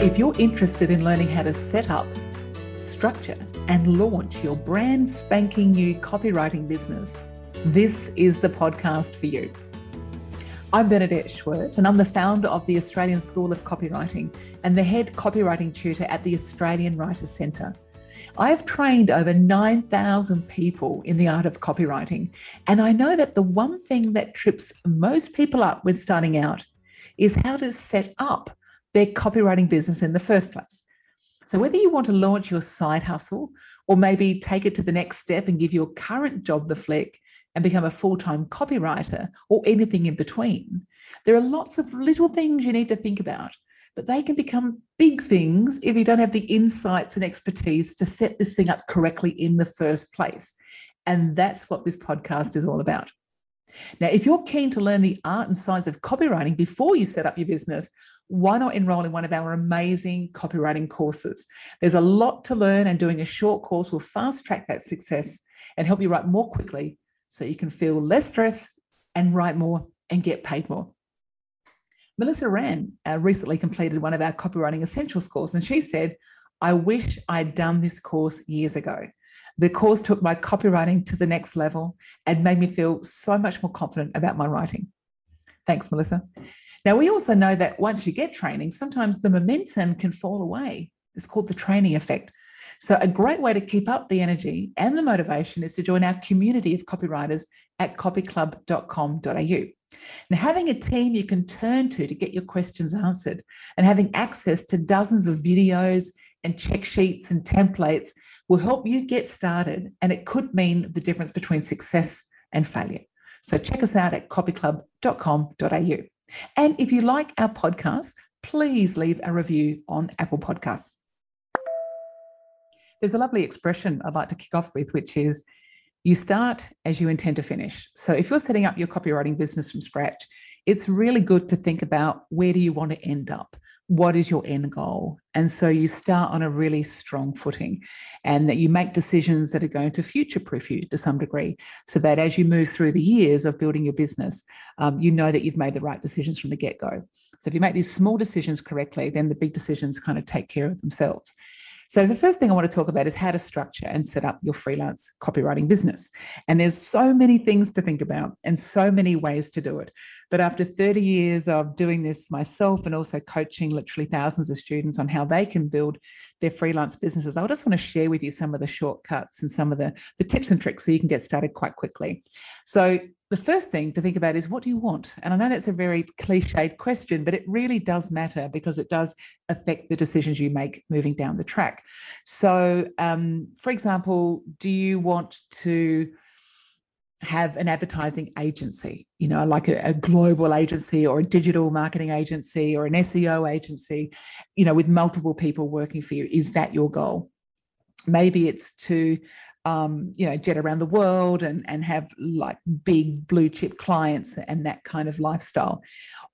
If you're interested in learning how to set up, structure, and launch your brand spanking new copywriting business, this is the podcast for you. I'm Bernadette Schwerdt, and I'm the founder of the Australian School of Copywriting and the head copywriting tutor at the Australian Writers Centre. I have trained over 9,000 people in the art of copywriting, and I know that the one thing that trips most people up when starting out is how to set up their copywriting business in the first place. So, whether you want to launch your side hustle or maybe take it to the next step and give your current job the flick and become a full time copywriter or anything in between, there are lots of little things you need to think about, but they can become big things if you don't have the insights and expertise to set this thing up correctly in the first place. And that's what this podcast is all about. Now, if you're keen to learn the art and science of copywriting before you set up your business, why not enroll in one of our amazing copywriting courses? There's a lot to learn, and doing a short course will fast track that success and help you write more quickly so you can feel less stress and write more and get paid more. Melissa Ran uh, recently completed one of our copywriting essentials course, and she said, I wish I'd done this course years ago. The course took my copywriting to the next level and made me feel so much more confident about my writing. Thanks, Melissa. Now, we also know that once you get training, sometimes the momentum can fall away. It's called the training effect. So, a great way to keep up the energy and the motivation is to join our community of copywriters at copyclub.com.au. Now, having a team you can turn to to get your questions answered and having access to dozens of videos and check sheets and templates will help you get started. And it could mean the difference between success and failure. So, check us out at copyclub.com.au. And if you like our podcast, please leave a review on Apple Podcasts. There's a lovely expression I'd like to kick off with, which is you start as you intend to finish. So if you're setting up your copywriting business from scratch, it's really good to think about where do you want to end up? What is your end goal? And so you start on a really strong footing and that you make decisions that are going to future proof you to some degree so that as you move through the years of building your business, um, you know that you've made the right decisions from the get go. So if you make these small decisions correctly, then the big decisions kind of take care of themselves. So, the first thing I want to talk about is how to structure and set up your freelance copywriting business. And there's so many things to think about and so many ways to do it. But after 30 years of doing this myself and also coaching literally thousands of students on how they can build their freelance businesses, I just want to share with you some of the shortcuts and some of the, the tips and tricks so you can get started quite quickly. So, the first thing to think about is what do you want? And I know that's a very cliched question, but it really does matter because it does affect the decisions you make moving down the track. So, um, for example, do you want to have an advertising agency, you know, like a, a, global agency or a digital marketing agency or an SEO agency, you know, with multiple people working for you? Is that your goal? Maybe it's to um, you know, jet around the world and, and have like big blue chip clients and that kind of lifestyle.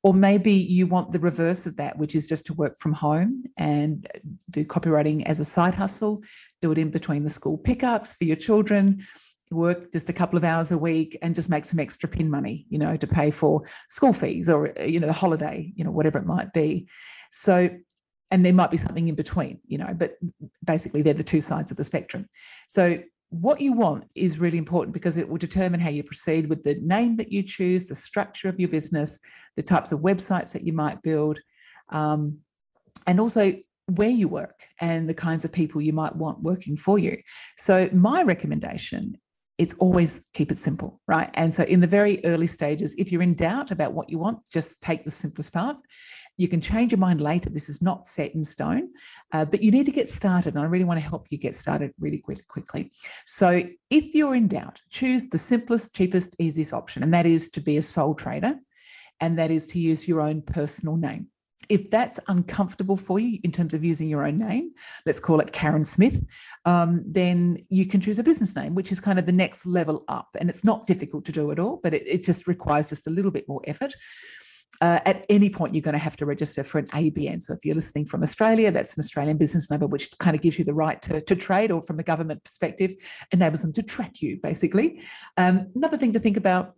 Or maybe you want the reverse of that, which is just to work from home and do copywriting as a side hustle, do it in between the school pickups for your children, work just a couple of hours a week and just make some extra pin money, you know, to pay for school fees or, you know, the holiday, you know, whatever it might be. So and there might be something in between, you know, but basically they're the two sides of the spectrum. So what you want is really important because it will determine how you proceed with the name that you choose, the structure of your business, the types of websites that you might build, um, and also where you work and the kinds of people you might want working for you. So, my recommendation it's always keep it simple, right? And so, in the very early stages, if you're in doubt about what you want, just take the simplest path. You can change your mind later. This is not set in stone, uh, but you need to get started. And I really want to help you get started really quick, quickly. So, if you're in doubt, choose the simplest, cheapest, easiest option, and that is to be a sole trader, and that is to use your own personal name. If that's uncomfortable for you in terms of using your own name, let's call it Karen Smith, um, then you can choose a business name, which is kind of the next level up. And it's not difficult to do at all, but it, it just requires just a little bit more effort uh, at any point, you're going to have to register for an ABN. So if you're listening from Australia, that's an Australian business number, which kind of gives you the right to, to trade, or from a government perspective, enables them to track you, basically. Um, another thing to think about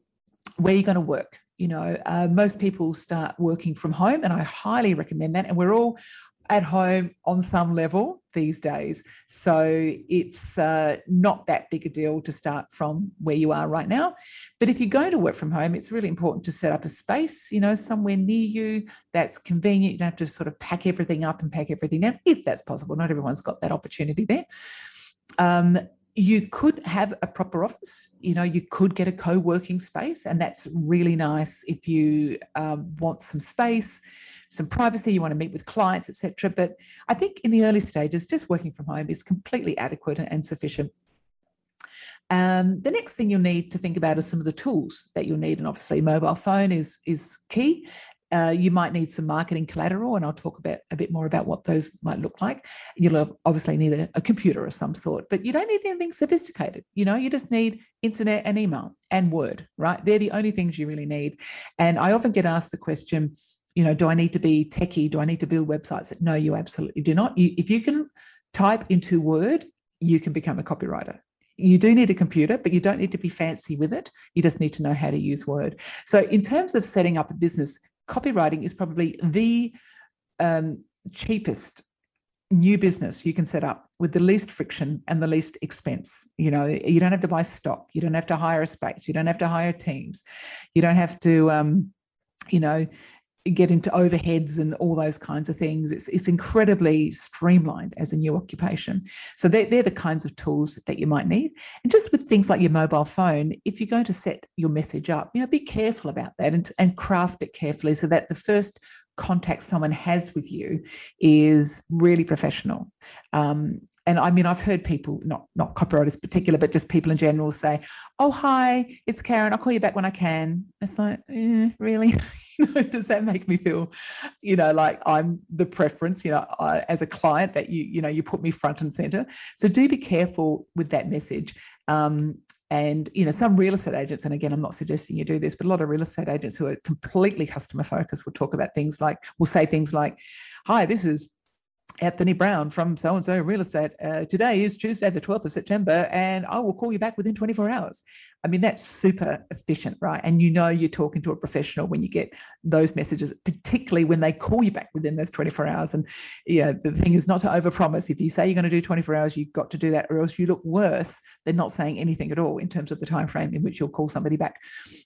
where you're going to work. You know, uh, most people start working from home, and I highly recommend that. And we're all at home on some level these days. So it's uh, not that big a deal to start from where you are right now. But if you go to work from home, it's really important to set up a space, you know, somewhere near you that's convenient. You don't have to sort of pack everything up and pack everything down, if that's possible. Not everyone's got that opportunity there. Um, you could have a proper office you know you could get a co-working space and that's really nice if you um, want some space some privacy, you want to meet with clients, etc. But I think in the early stages, just working from home is completely adequate and sufficient. Um, the next thing you'll need to think about is some of the tools that you'll need, and obviously mobile phone is is key. Uh, you might need some marketing collateral, and I'll talk about a bit more about what those might look like. You'll obviously need a, a, computer of some sort, but you don't need anything sophisticated. You know, you just need internet and email and Word, right? They're the only things you really need. And I often get asked the question, you know, do I need to be techie? Do I need to build websites? No, you absolutely do not. You, if you can type into Word, you can become a copywriter. You do need a computer, but you don't need to be fancy with it. You just need to know how to use Word. So, in terms of setting up a business, copywriting is probably the um, cheapest new business you can set up with the least friction and the least expense. You know, you don't have to buy stock, you don't have to hire a space, you don't have to hire teams, you don't have to, um, you know, get into overheads and all those kinds of things. It's, it's incredibly streamlined as a new occupation. So they're, they're the kinds of tools that you might need. And just with things like your mobile phone, if you're going to set your message up, you know, be careful about that and, and craft it carefully so that the first contact someone has with you is really professional. Um, and I mean, I've heard people, not not copywriters particular, but just people in general say, "Oh, hi, it's Karen. I'll call you back when I can." It's like, eh, really, does that make me feel, you know, like I'm the preference, you know, I, as a client that you, you know, you put me front and center. So do be careful with that message. Um, and you know, some real estate agents, and again, I'm not suggesting you do this, but a lot of real estate agents who are completely customer focused will talk about things like, will say things like, "Hi, this is Anthony Brown from so and so real estate. Uh, today is Tuesday, the 12th of September, and I will call you back within 24 hours. I mean, that's super efficient, right? And you know you're talking to a professional when you get those messages, particularly when they call you back within those 24 hours. And you know, the thing is not to overpromise. If you say you're going to do 24 hours, you've got to do that, or else you look worse than not saying anything at all in terms of the time frame in which you'll call somebody back.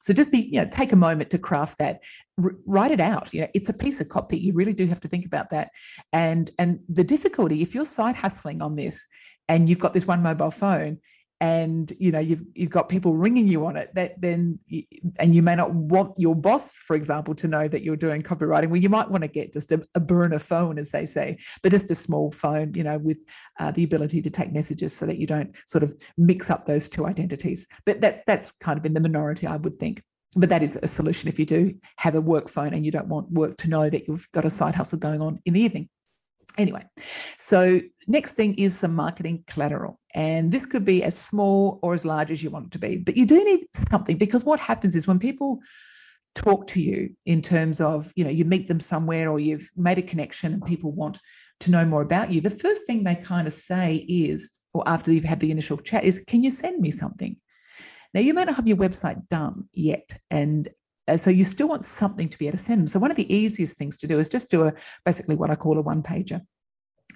So just be, you know, take a moment to craft that, R- write it out. You know, it's a piece of copy. You really do have to think about that. And and the difficulty, if you're side hustling on this and you've got this one mobile phone and you know you've you've got people ringing you on it that then and you may not want your boss for example to know that you're doing copywriting. Well you might want to get just a, a burner phone as they say but just a small phone you know with uh, the ability to take messages so that you don't sort of mix up those two identities. But that's that's kind of in the minority i would think. But that is a solution if you do have a work phone and you don't want work to know that you've got a side hustle going on in the evening Anyway, so next thing is some marketing collateral. And this could be as small or as large as you want it to be. But you do need something because what happens is when people talk to you in terms of, you know, you meet them somewhere or you've made a connection and people want to know more about you, the first thing they kind of say is, or after you've had the initial chat, is, can you send me something? Now, you may not have your website done yet, and Uh, so you still want something to be able to send them. So one of the easiest things to do is just do a basically what I call a one pager.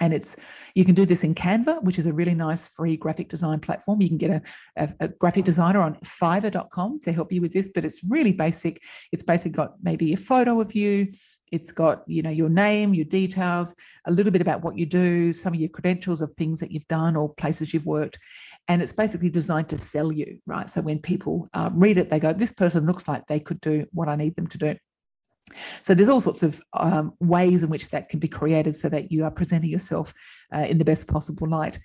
And it's you can do this in Canva, which is a really nice free graphic design platform. You can get a, a, a, graphic designer on fiverr.com to help you with this, but it's really basic. It's basically got maybe a photo of you, it's got, you know, your name, your details, a little bit about what you do, some of your credentials of things that you've done or places you've worked. And it's basically designed to sell you, right? So when people uh, read it, they go, this person looks like they could do what I need them to do. So there's all sorts of um, ways in which that can be created so that you are presenting yourself uh, in the best possible light.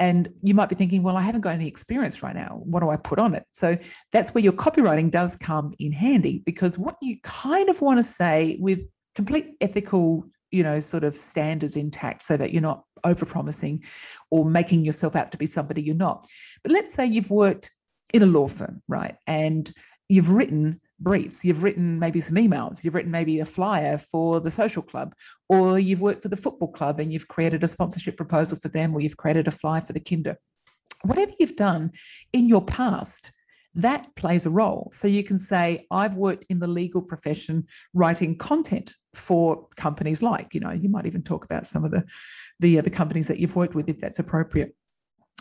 And you might be thinking, well, I haven't got any experience right now. What do I put on it? So that's where your copywriting does come in handy because what you kind of want to say with complete ethical you know sort of standards intact so that you're not over promising or making yourself out to be somebody you're not but let's say you've worked in a law firm right and you've written briefs. You've written maybe some emails. You've written maybe a flyer for the social club or you've worked for the football club and you've created a sponsorship proposal for them or you've created a flyer for the kinder. Whatever you've done in your past that plays a role. So you can say, I've worked in the legal profession writing content for companies like, you know, you might even talk about some of the the, uh, the companies that you've worked with if that's appropriate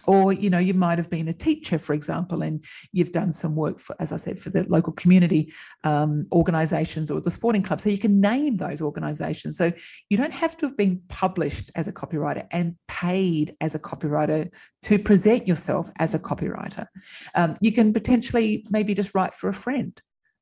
or you know you might have been a teacher for example and you've done some work for as i said for the local community um, organizations or the sporting club so you can name those organizations. So you don't have to have been published as a copywriter and paid as a copywriter to present yourself as a copywriter. Um, you can potentially maybe just write for a friend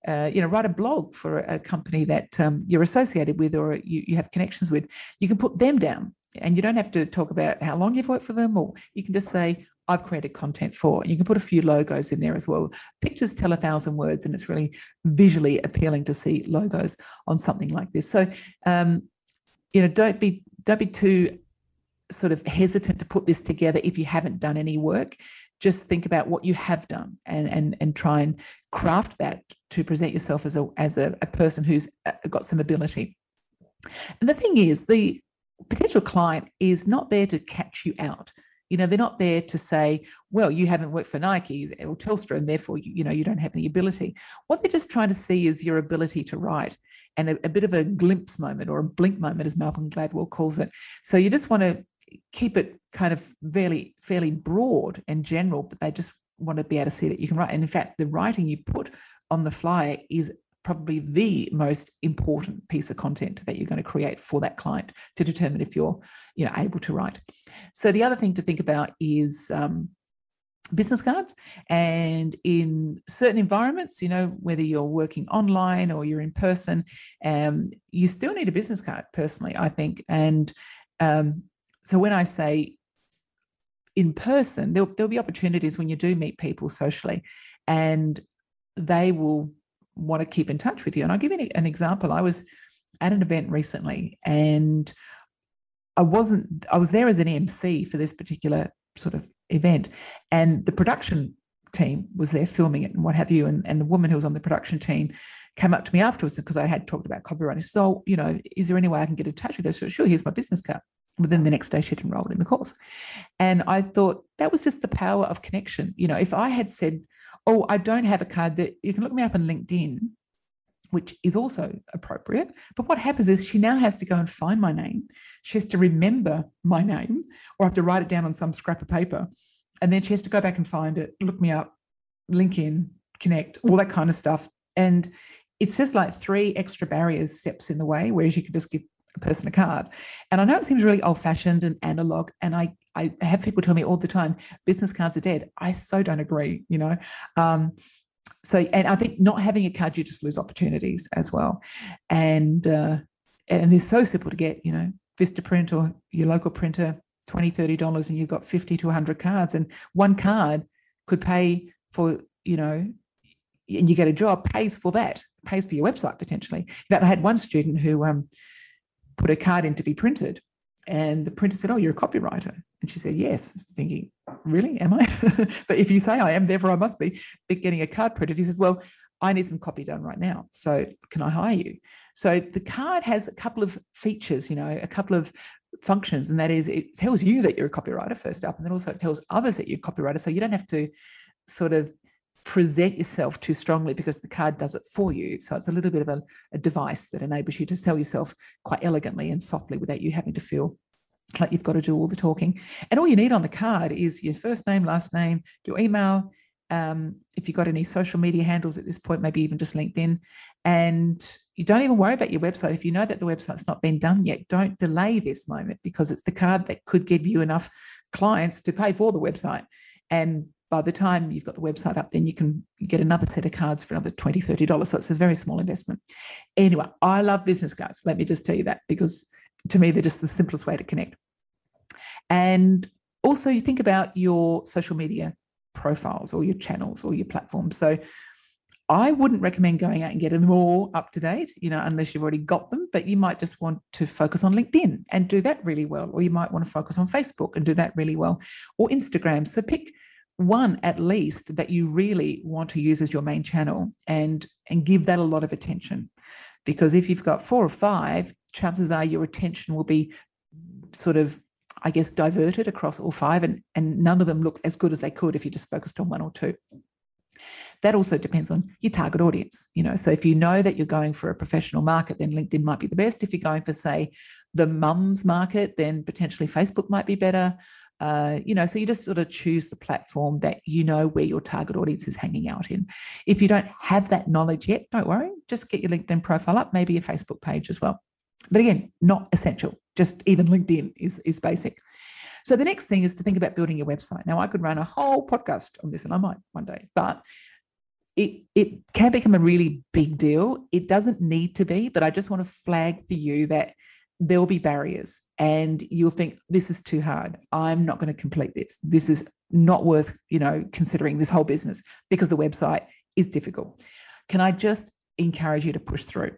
uh, you know, write a blog for a company that um, you're associated with or you, you have connections with. You can put them down and you don't have to talk about how long you've worked for them, or you can just say, I've created content for. You can put a few logos in there as well. Pictures tell a thousand words, and it's really visually appealing to see logos on something like this. So, um, you know, don't be don't be too sort of hesitant to put this together if you haven't done any work. Just think about what you have done and and and try and craft that to present yourself as a as a, a person who's got some ability. And the thing is, the potential client is not there to catch you out. You know, they're not there to say, well, you haven't worked for Nike or Telstra, and therefore, you, know, you don't have the ability. What they're just trying to see is your ability to write and a, a bit of a glimpse moment or a blink moment, as Malcolm Gladwell calls it. So you just want to keep it kind of fairly, fairly broad and general, but they just want to be able to see that you can write. And in fact, the writing you put on the fly is probably the most important piece of content that you're going to create for that client to determine if you're you know able to write. So the other thing to think about is um, business cards. And in certain environments you know whether you're working online or you're in person um, you still need a business card personally i think. And um, so when i say in person there'll, there'll be opportunities when you do meet people socially and they will want to keep in touch with you. And I'll give you an example. I was at an event recently and I wasn't, I was there as an MC for this particular sort of event. And the production team was there filming it and what have you. And, and the woman who was on the production team came up to me afterwards because I had talked about copywriting. So, oh, you know, is there any way I can get in touch with her? So, sure, here's my business card. But then the next day she'd enrolled in the course. And I thought that was just the power of connection. You know, if I had said, oh, I don't have a card that you can look me up on LinkedIn, which is also appropriate. But what happens is she now has to go and find my name. She has to remember my name or have to write it down on some scrap of paper. And then she has to go back and find it, look me up, link in, connect, all that kind of stuff. And it's just like three extra barriers, steps in the way, whereas you could just give a person a card. And I know it seems really old fashioned and analog. And I, I have people tell me all the time, business cards are dead. I so don't agree, you know. Um, so, and I think not having a card, you just lose opportunities as well. And, uh, and they're so simple to get, you know, Vistaprint or your local printer, 20 $30, and you've got 50 to 100 cards. And one card could pay for, you know, and you get a job, pays for that, pays for your website potentially. In fact, I had one student who um, put a card in to be printed. And the printer said, Oh, you're a copywriter. And she said, Yes. Thinking, Really? Am I? but if you say I am, therefore I must be. But getting a card printed, he says, Well, I need some copy done right now. So can I hire you? So the card has a couple of features, you know, a couple of functions, and that is it tells you that you're a copywriter first up, and then also it tells others that you're a copywriter. So you don't have to sort of present yourself too strongly because the card does it for you. So it's a little bit of a, a, device that enables you to sell yourself quite elegantly and softly without you having to feel like you've got to do all the talking. And all you need on the card is your first name, last name, your email. Um, if you've got any social media handles at this point, maybe even just LinkedIn. And you don't even worry about your website. If you know that the website's not been done yet, don't delay this moment because it's the card that could give you enough clients to pay for the website. And by the time you've got the website up, then you can get another set of cards for another $20, $30. So it's a very small investment. Anyway, I love business cards. Let me just tell you that because to me, they're just the simplest way to connect. And also, you think about your social media profiles or your channels or your platforms. So I wouldn't recommend going out and getting them all up to date, you know, unless you've already got them, but you might just want to focus on LinkedIn and do that really well. Or you might want to focus on Facebook and do that really well, or Instagram. So pick one at least that you really want to use as your main channel and and give that a lot of attention because if you've got four or five chances are your attention will be sort of i guess diverted across all five and and none of them look as good as they could if you just focused on one or two That also depends on your target audience, you know. So if you know that you're going for a professional market, then LinkedIn might be the best. If you're going for, say, the mums market, then potentially Facebook might be better. Uh, you know, so you just sort of choose the platform that you know where your target audience is hanging out in. If you don't have that knowledge yet, don't worry, just get your LinkedIn profile up, maybe a Facebook page as well. But again, not essential. Just even LinkedIn is is basic. So the next thing is to think about building your website. Now I could run a whole podcast on this, and I might one day, but it it can become a really big deal. It doesn't need to be, but I just want to flag for you that there will be barriers and you'll think this is too hard. I'm not going to complete this. This is not worth you know considering this whole business because the website is difficult. Can i just encourage you to push through?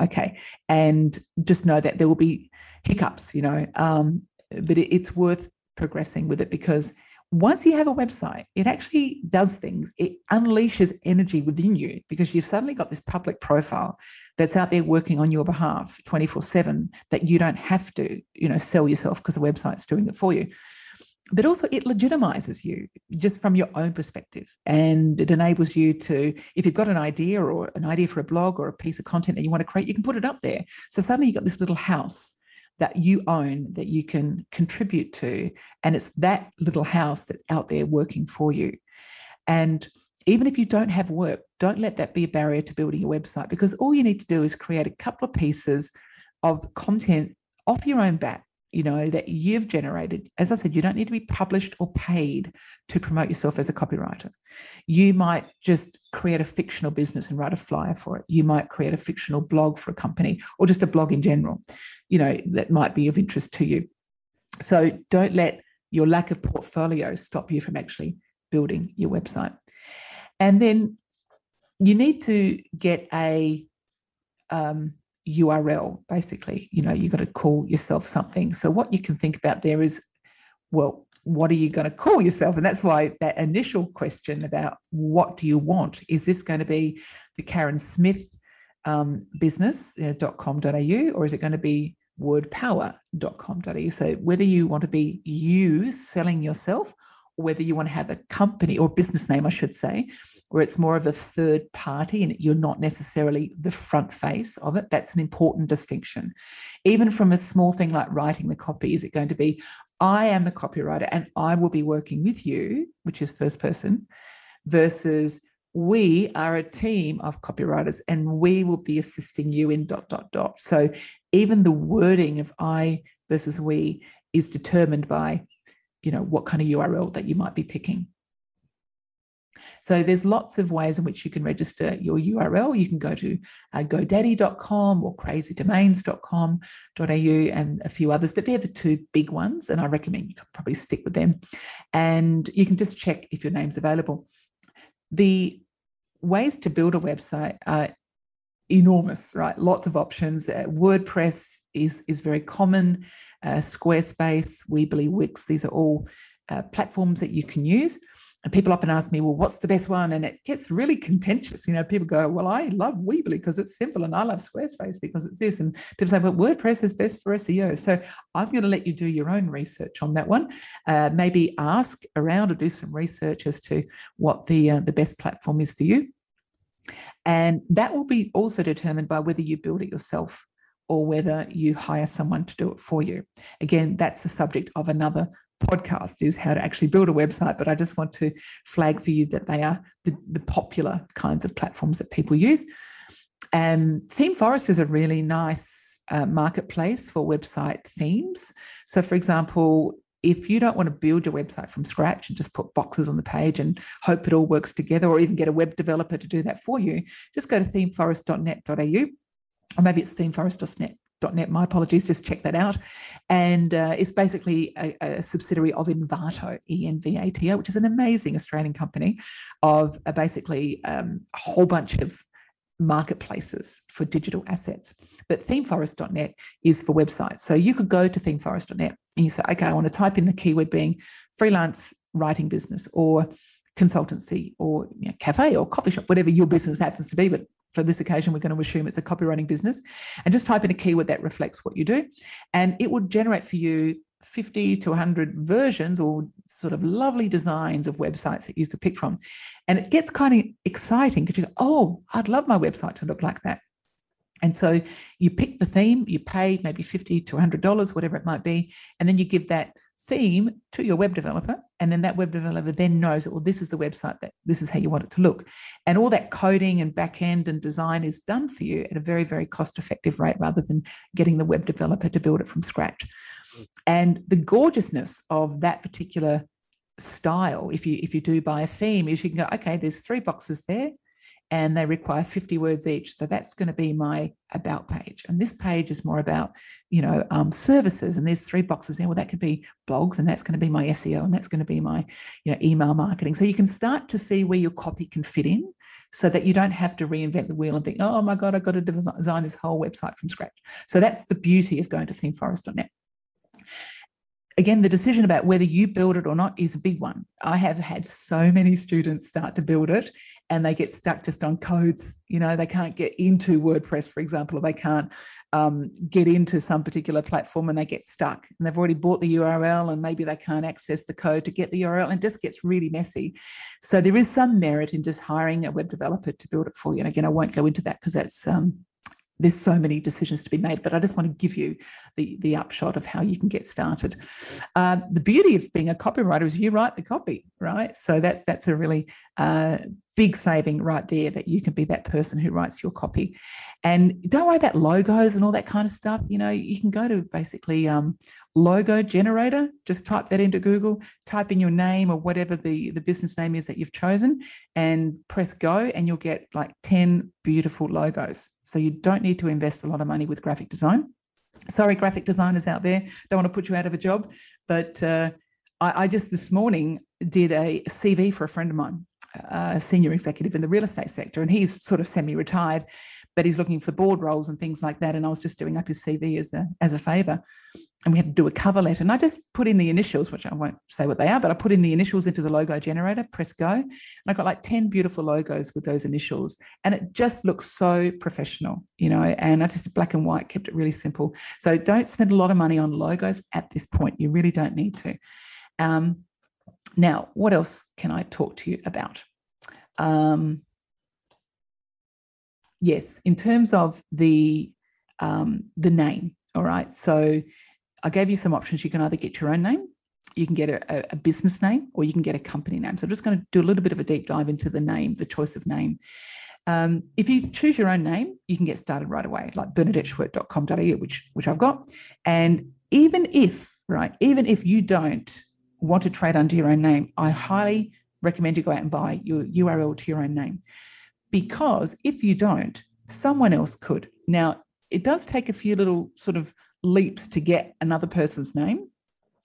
Okay. And just know that there will be hiccups you know um, but it, it's worth progressing with it because once you have a website, it actually does things. It unleashes energy within you because you've suddenly got this public profile that's out there working on your behalf 24 7 that you don't have to, you know, sell yourself because the website's doing it for you. But also it legitimizes you just from your own perspective. And it enables you to, if you've got an idea or an idea for a blog or a piece of content that you want to create, you can put it up there. So suddenly you've got this little house that you own that you can contribute to. And it's that little house that's out there working for you. And even if you don't have work, don't let that be a barrier to building your website because all you need to do is create a couple of pieces of content off your own bat you know that you've generated as i said you don't need to be published or paid to promote yourself as a copywriter you might just create a fictional business and write a flyer for it you might create a fictional blog for a company or just a blog in general you know that might be of interest to you so don't let your lack of portfolio stop you from actually building your website and then you need to get a um, URL, basically. You know, you've got to call yourself something. So, what you can think about there is, well, what are you going to call yourself? And that's why that initial question about what do you want is this going to be the Karen Smith um, business.com.au uh, or is it going to be wordpower.com.au? So, whether you want to be you selling yourself or whether you want to have a company or business name, I should say, where it's more of a third party and you're not necessarily the front face of it. That's an important distinction. Even from a small thing like writing the copy, is it going to be, I am the copywriter and I will be working with you, which is first person, versus we are a team of copywriters and we will be assisting you in dot, dot, dot. So even the wording of I versus we is determined by you know what kind of url that you might be picking. So there's lots of ways in which you can register your url you can go to uh, godaddy.com or crazydomains.com.au and a few others but they're the two big ones and i recommend you probably stick with them. And you can just check if your name's available. The ways to build a website are enormous right lots of options uh, wordpress is is very common uh, Squarespace, Weebly, Wix. These are all uh, platforms that you can use. And people often ask me, well, what's the best one? And it gets really contentious. You know, people go, well, I love Weebly because it's simple, and I love Squarespace because it's this. And people say, well, WordPress is best for SEO. So I'm going to let you do your own research on that one. Uh, maybe ask around or do some research as to what the uh, the best platform is for you. And that will be also determined by whether you build it yourself or whether you hire someone to do it for you. Again, that's the subject of another podcast is how to actually build a website but i just want to flag for you that they are the, the popular kinds of platforms that people use and ThemeForest is a really nice uh, marketplace for website themes so for example if you don't want to build your website from scratch and just put boxes on the page and hope it all works together or even get a web developer to do that for you just go to themeforest.net.au or maybe it's themeforest.net. .net, my apologies, just check that out. And uh, it's basically a, a, subsidiary of Envato, E-N-V-A-T-O, which is an amazing Australian company of uh, basically um, a whole bunch of marketplaces for digital assets. But themeforest.net is for websites. So you could go to themeforest.net and you say, okay, I want to type in the keyword being freelance writing business or consultancy or you know, cafe or coffee shop, whatever your business happens to be, but for this occasion, we're going to assume it's a copywriting business, and just type in a keyword that reflects what you do. And it will generate for you 50 to 100 versions or sort of lovely designs of websites that you could pick from. And it gets kind of exciting because you go, oh, I'd love my website to look like that. And so you pick the theme, you pay maybe 50 to $100, whatever it might be, and then you give that theme to your web developer. And then that web developer then knows that, well, this is the website that this is how you want it to look. And all that coding and back end and design is done for you at a very, very cost effective rate rather than getting the web developer to build it from scratch. And the gorgeousness of that particular style, if you if you do buy a theme, is you can go, okay, there's three boxes there and they require 50 words each. So that's going to be my about page. And this page is more about, you know, um, services. And there's three boxes there. Well, that could be blogs, and that's going to be my SEO, and that's going to be my, you know, email marketing. So you can start to see where your copy can fit in, so that you don't have to reinvent the wheel and think, oh my god, I've got to design this whole website from scratch. So that's the beauty of going to themeforest.net again, the decision about whether you build it or not is a big one. I have had so many students start to build it and they get stuck just on codes. You know, they can't get into WordPress, for example, or they can't um, get into some particular platform and they get stuck. And they've already bought the URL and maybe they can't access the code to get the URL and it just gets really messy. So there is some merit in just hiring a web developer to build it for you. And again, I won't go into that because that's um, there's so many decisions to be made, but I just want to give you the, the upshot of how you can get started. Uh, the beauty of being a copywriter is you write the copy, right? So that that's a really uh, big saving right there that you can be that person who writes your copy. And don't worry about logos and all that kind of stuff. You know, you can go to basically um, logo generator, just type that into Google, type in your name or whatever the, the business name is that you've chosen, and press go, and you'll get like 10 beautiful logos. So you don't need to invest a lot of money with graphic design. Sorry, graphic designers out there, don't want to put you out of a job, but uh, I, I just this morning did a CV for a friend of mine a senior executive in the real estate sector, and he's sort of semi-retired, but he's looking for board roles and things like that. And I was just doing up his CV as a as a favour, and we had to do a cover letter, and I just put in the initials, which I won't say what they are, but I put in the initials into the logo generator, press go, and I got like ten beautiful logos with those initials, and it just looks so professional, you know. And I just black and white, kept it really simple. So don't spend a lot of money on logos at this point. You really don't need to. Um, now, what else can I talk to you about? Um, yes, in terms of the um, the name, all right. So I gave you some options. You can either get your own name, you can get a, a business name, or you can get a company name. So I'm just going to do a little bit of a deep dive into the name, the choice of name. Um, if you choose your own name, you can get started right away, like bernadetteschwerdt.com.au, which which I've got. And even if, right, even if you don't want to trade under your own name, I highly recommend you go out and buy your URL to your own name. Because if you don't, someone else could. Now, it does take a few little sort of leaps to get another person's name,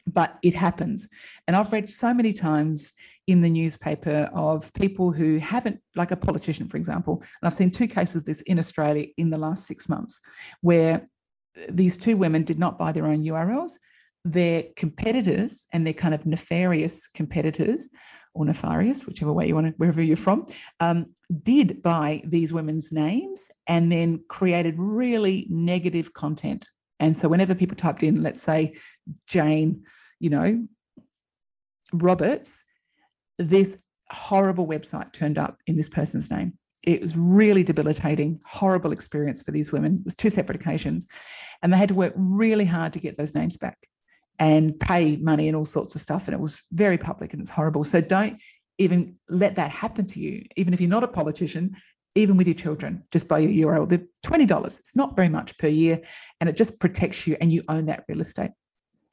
but it happens. And I've read so many times in the newspaper of people who haven't, like a politician, for example, and I've seen two cases of this in Australia in the last six months, where these two women did not buy their own URLs their competitors and their kind of nefarious competitors or nefarious, whichever way you want to, wherever you're from, um, did buy these women's names and then created really negative content. And so whenever people typed in, let's say Jane, you know, Roberts, this horrible website turned up in this person's name. It was really debilitating, horrible experience for these women. It was two separate occasions. And they had to work really hard to get those names back and pay money and all sorts of stuff. And it was very public and it's horrible. So don't even let that happen to you, even if you're not a politician, even with your children, just buy your URL. They're $20. It's not very much per year. And it just protects you and you own that real estate.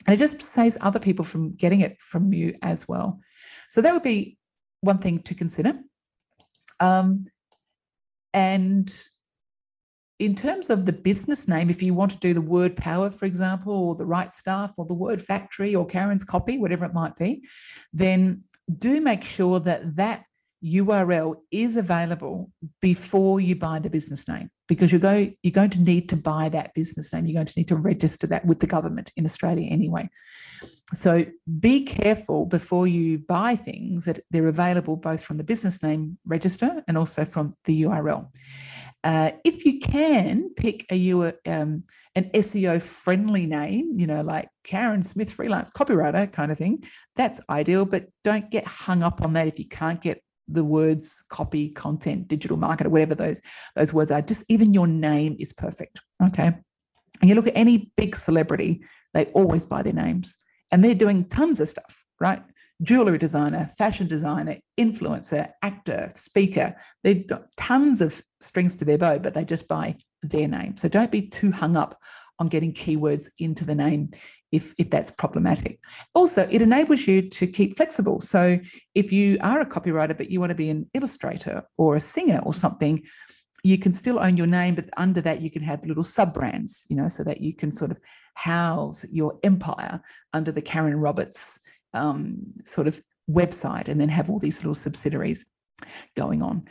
And it just saves other people from getting it from you as well. So that would be one thing to consider. Um, and in terms of the business name, if you want to do the word power, for example, or the right staff, or the word factory, or Karen's copy, whatever it might be, then do make sure that that URL is available before you buy the business name because you're going you're going to need to buy that business name. You're going to need to register that with the government in Australia anyway. So be careful before you buy things that they're available both from the business name register and also from the URL. Uh, if you can pick a you um, an SEO friendly name, you know, like Karen Smith freelance copywriter kind of thing, that's ideal. But don't get hung up on that if you can't get the words copy, content, digital marketer, whatever those those words are. Just even your name is perfect. Okay. And you look at any big celebrity, they always buy their names and they're doing tons of stuff, right? Jewelry designer, fashion designer, influencer, actor, speaker. They've got tons of strings to their bow, but they just buy their name. So don't be too hung up on getting keywords into the name if, if that's problematic. Also, it enables you to keep flexible. So if you are a copywriter, but you want to be an illustrator or a singer or something, you can still own your name, but under that you can have little sub brands, you know, so that you can sort of house your empire under the Karen Roberts um, sort of website and then have all these little subsidiaries going on.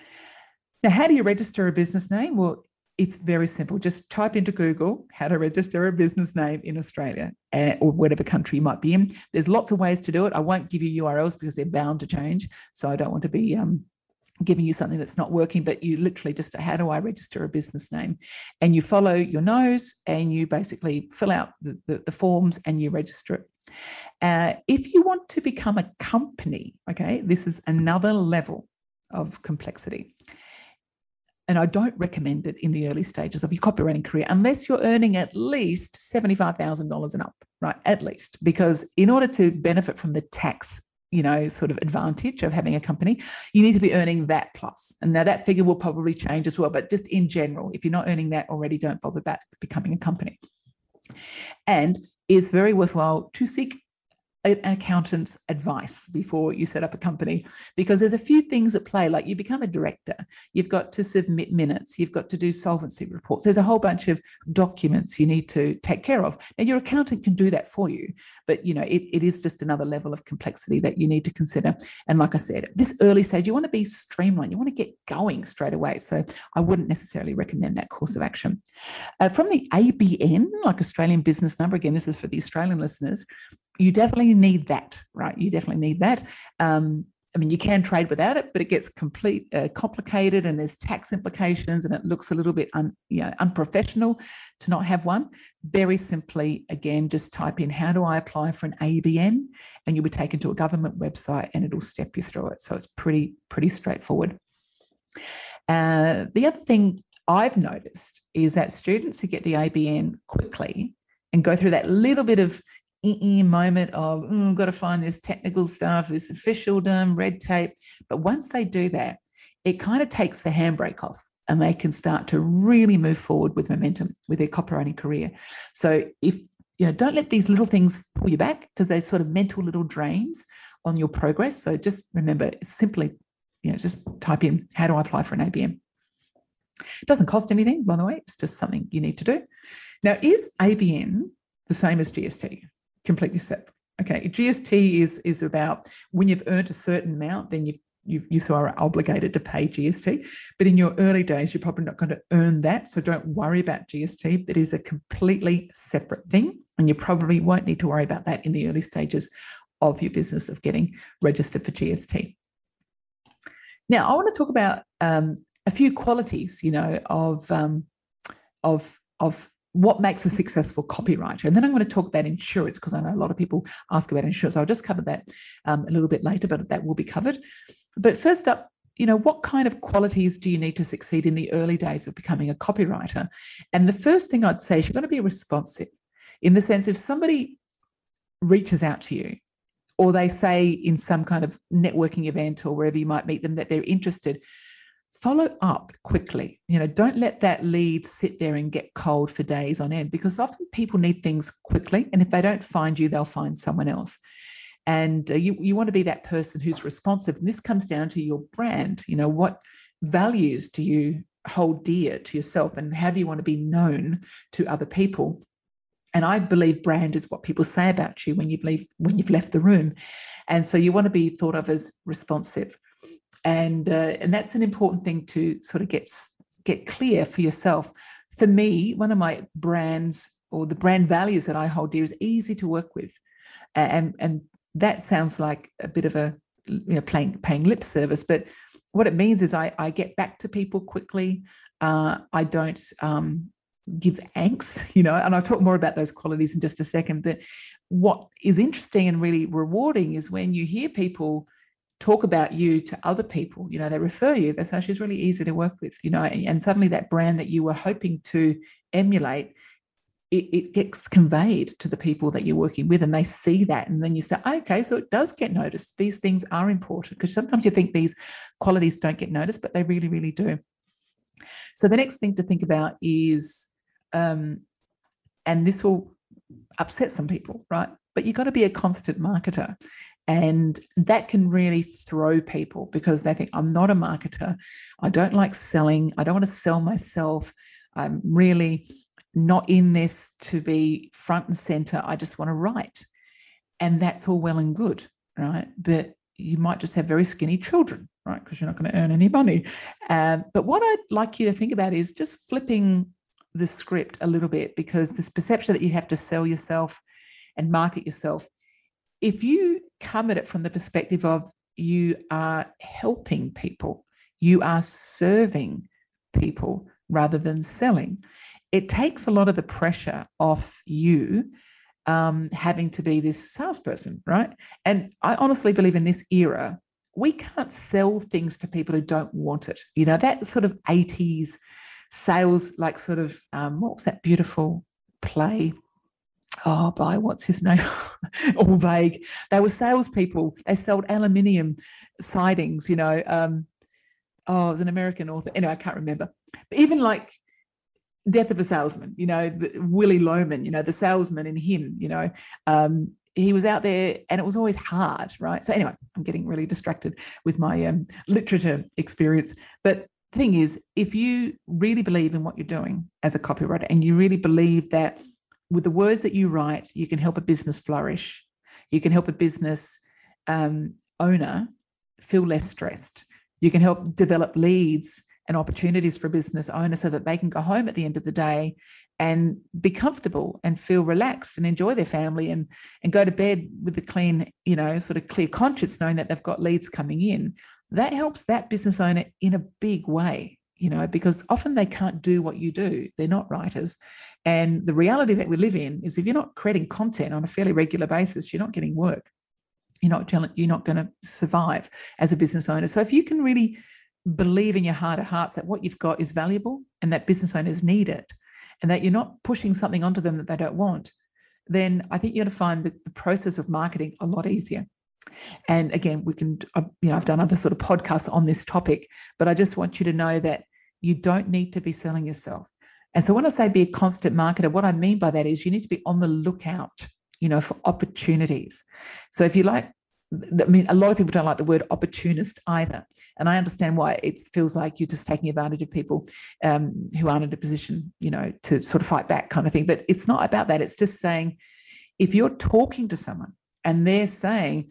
Now, how do you register a business name? Well, it's very simple. Just type into Google how to register a business name in Australia uh, or whatever country you might be in. There's lots of ways to do it. I won't give you URLs because they're bound to change. So I don't want to be um, giving you something that's not working, but you literally just how do I register a business name? And you follow your nose and you basically fill out the, the, the forms and you register it. Uh, if you want to become a company, okay, this is another level of complexity and I don't recommend it in the early stages of your copywriting career unless you're earning at least $75,000 and up, right? At least, because in order to benefit from the tax, you know, sort of advantage of having a company, you need to be earning that plus. And now that figure will probably change as well, but just in general, if you're not earning that already, don't bother about becoming a company. And it's very worthwhile to seek an accountant's advice before you set up a company because there's a few things at play like you become a director you've got to submit minutes you've got to do solvency reports there's a whole bunch of documents you need to take care of. And your accountant can do that for you but you know it, it is just another level of complexity that you need to consider. And like i said this early stage you want to be streamlined you want to get going straight away so i wouldn't necessarily recommend that course of action. Uh, from the abn like australian business number again this is for the australian listeners you definitely need that, right? You definitely need that. Um, I mean, you can trade without it, but it gets complete uh, complicated, and there's tax implications, and it looks a little bit un, you know, unprofessional to not have one. Very simply, again, just type in "How do I apply for an ABN?" and you'll be taken to a government website, and it'll step you through it. So it's pretty pretty straightforward. Uh, the other thing I've noticed is that students who get the ABN quickly and go through that little bit of moment of mm, got to find this technical stuff, this officialdom, red tape. But once they do that, it kind of takes the handbrake off and they can start to really move forward with momentum with their copywriting career. So if you know, don't let these little things pull you back because they're sort of mental little drains on your progress. So just remember, simply, you know, just type in how do I apply for an ABN. It doesn't cost anything, by the way. It's just something you need to do. Now, is ABN the same as GST? Completely separate. Okay, GST is is about when you've earned a certain amount, then you've you, you are obligated to pay GST. But in your early days, you're probably not going to earn that. So don't worry about GST. It is a completely separate thing. And you probably won't need to worry about that in the early stages of your business of getting registered for GST. Now, I want to talk about um, a few qualities, you know, of um, of of what makes a successful copywriter. And then I'm going to talk about insurance because I know a lot of people ask about insurance. I'll just cover that um, a little bit later, but that will be covered. But first up, you know, what kind of qualities do you need to succeed in the early days of becoming a copywriter? And the first thing I'd say is you're going to be responsive in the sense if somebody reaches out to you or they say in some kind of networking event or wherever you might meet them that they're interested, follow up quickly. You know, don't let that lead sit there and get cold for days on end because often people need things quickly. And if they don't find you, they'll find someone else. And uh, you, you want to be that person who's responsive. And this comes down to your brand. You know, what values do you hold dear to yourself and how do you want to be known to other people? And I believe brand is what people say about you when you leave when you've left the room. And so you want to be thought of as responsive and uh, and that's an important thing to sort of get get clear for yourself. For me, one of my brands or the brand values that I hold dear is easy to work with, and and that sounds like a bit of a you know paying lip service, but what it means is I, I get back to people quickly. Uh, I don't um, give angst, you know, and I'll talk more about those qualities in just a second. But what is interesting and really rewarding is when you hear people talk about you to other people, you know, they refer you, they say she's really easy to work with, you know, and suddenly that brand that you were hoping to emulate it, it, gets conveyed to the people that you're working with and they see that and then you say okay so it does get noticed. These things are important. Because sometimes you think these qualities don't get noticed but they really really do. So the next thing to think about is um, and this will upset some people right? But you've got to be a constant marketer and that can really throw people because they think i'm not a marketer i don't like selling i don't want to sell myself i'm really not in this to be front and center. I just want to write. And that's all well and good, right? But you might just have very skinny children, right? Because you're not going to earn any money. Uh, but what I'd like you to think about is just flipping the script a little bit because this perception that you have to sell yourself and market yourself, if you come at it from the perspective of you are helping people, you are serving people rather than selling, it takes a lot of the pressure off you um, having to be this salesperson, right? And I honestly believe in this era, we can't sell things to people who don't want it. You know, that sort of 80s sales, like sort of, um, what was that beautiful play? Oh, by what's his name? All vague. They were salespeople. They sold aluminium sidings, you know. Um, oh, it was an American author. Anyway, I can't remember. But even like Death of a Salesman, you know, Willy Loman, you know, the salesman in him, you know, um, he was out there and it was always hard, right? So anyway, I'm getting really distracted with my um, literature experience. But the thing is, if you really believe in what you're doing as a copywriter and you really believe that with the words that you write, you can help a business flourish, you can help a business um, owner feel less stressed, you can help develop leads and opportunities for a business owner so that they can go home at the end of the day and be comfortable and feel relaxed and enjoy their family and and go to bed with a clean you know sort of clear conscience knowing that they've got leads coming in. That helps that business owner in a big way you know because often they can't do what you do they're not writers. And the reality that we live in is if you're not creating content on a fairly regular basis you're not getting work. You're not you're not going to survive as a business owner. So if you can really believe in your heart of hearts that what you've got is valuable and that business owners need it and that you're not pushing something onto them that they don't want, then I think you're going to find the, the process of marketing a lot easier. And again, we can, you know, I've done other sort of podcasts on this topic, but I just want you to know that you don't need to be selling yourself. And so when I say be a constant marketer, what I mean by that is you need to be on the lookout, you know, for opportunities. So if you like I mean, a lot of people don't like the word opportunist either. And I understand why it feels like you're just taking advantage of people um, who aren't in a position, you know, to sort of fight back kind of thing. But it's not about that. It's just saying if you're talking to someone and they're saying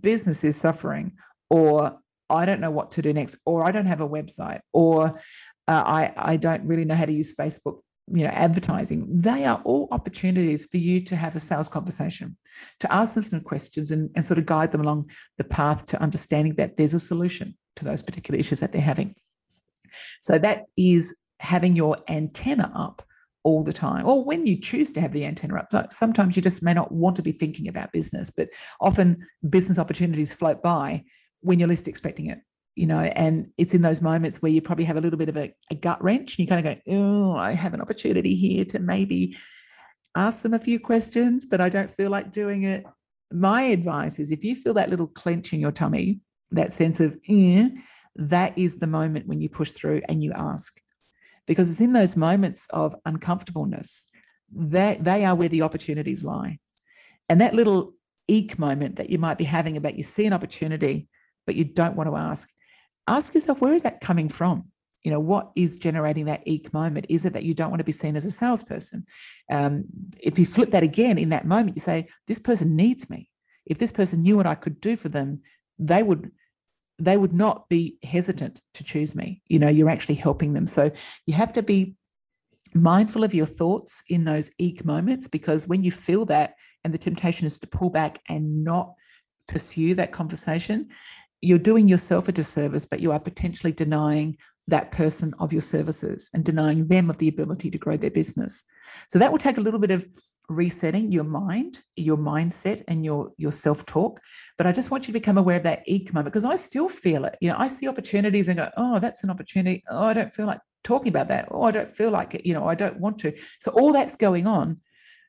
business is suffering, or I don't know what to do next, or I don't have a website, or uh, I, I don't really know how to use Facebook you know advertising. They are all opportunities for you to have a sales conversation to ask them some questions and, and sort of guide them along the path to understanding that there's a solution to those particular issues that they're having. So that is having your antenna up all the time or when you choose to have the antenna up sometimes you just may not want to be thinking about business but often business opportunities float by when you're least expecting it you know, and it's in those moments where you probably have a little bit of a, a gut wrench and you kind of go, oh, I have an opportunity here to maybe ask them a few questions, but I don't feel like doing it. My advice is if you feel that little clench in your tummy, that sense of, eh, that is the moment when you push through and you ask. Because it's in those moments of uncomfortableness that they are where the opportunities lie. And that little eek moment that you might be having about you see an opportunity, but you don't want to ask, ask yourself where is that coming from? You know what is generating that eek moment? Is it that you don't want to be seen as a salesperson? Um, if you flip that again in that moment you say this person needs me. If this person knew what i could do for them they would they would not be hesitant to choose me. You know you're actually helping them. So you have to be mindful of your thoughts in those eek moments because when you feel that and the temptation is to pull back and not pursue that conversation you're doing yourself a disservice, but you are potentially denying that person of your services and denying them of the ability to grow their business. So that will take a little bit of resetting your mind, your mindset, and your your self talk. But I just want you to become aware of that eek moment because I still feel it. You know, I see opportunities and go, oh, that's an opportunity. Oh, I don't feel like talking about that. Oh, I don't feel like it. You know, I don't want to. So all that's going on.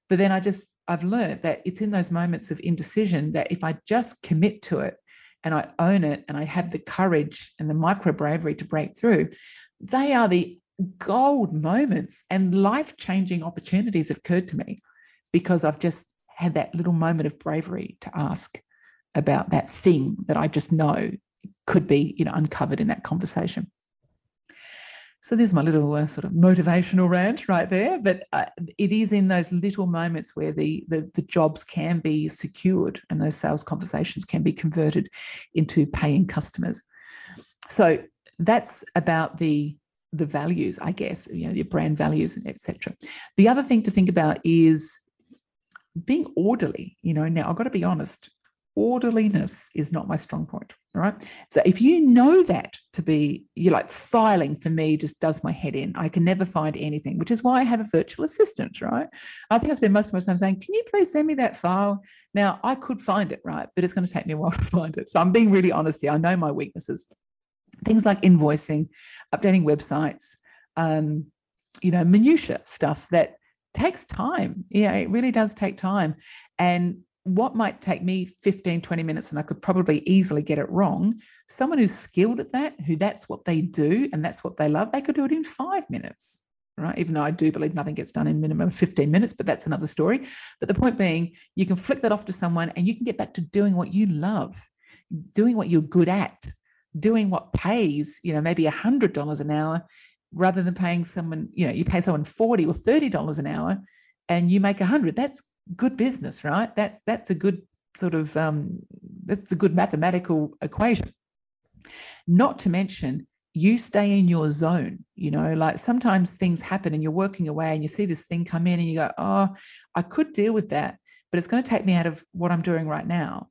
But then I just I've learned that it's in those moments of indecision that if I just commit to it and I own it and I have the courage and the micro bravery to break through, they are the gold moments and life changing opportunities have occurred to me because I've just had that little moment of bravery to ask about that thing that I just know could be, you know, uncovered in that conversation. So there's my little uh, sort of motivational rant right there. But uh, it is in those little moments where the, the the jobs can be secured and those sales conversations can be converted into paying customers. So that's about the the values, I guess, you know, your brand values and etc. The other thing to think about is being orderly. You know, now I've got to be honest, orderliness is not my strong point. Right. So if you know that to be, you're like filing for me just does my head in. I can never find anything, which is why I have a virtual assistant. Right. I think I spend most of my time saying, can you please send me that file? Now I could find it, right? But it's going to take me a while to find it. So I'm being really honest here. I know my weaknesses. Things like invoicing, updating websites, um, you know, minutia stuff that takes time. Yeah, it really does take time. And what might take me 15, 20 minutes and I could probably easily get it wrong, someone who's skilled at that, who that's what they do and that's what they love, they could do it in five minutes, right? Even though I do believe nothing gets done in minimum 15 minutes, but that's another story. But the point being, you can flick that off to someone and you can get back to doing what you love, doing what you're good at, doing what pays, you know, maybe $100 an hour rather than paying someone, you know, you pay someone 40 or $30 an hour and you make 100. That's good business, right? That that's a good sort of um, that's a good mathematical equation. Not to mention you stay in your zone you know like sometimes things happen and you're working away and you see this thing come in and you go oh i could deal with that but it's going to take me out of what i'm doing right now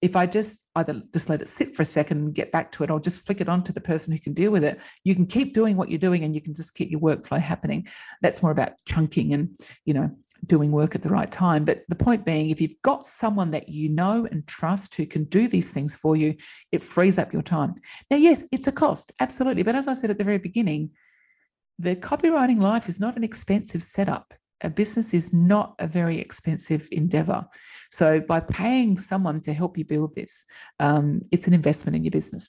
if I just either just let it sit for a second and get back to it, or just flick it on to the person who can deal with it, you can keep doing what you're doing and you can just keep your workflow happening. That's more about chunking and, you know, doing work at the right time. But the point being, if you've got someone that you know and trust who can do these things for you, it frees up your time. Now, yes, it's a cost, absolutely. But as I said at the very beginning, the copywriting life is not an expensive setup. A business is not a very expensive endeavor. So by paying someone to help you build this, um, it's an investment in your business.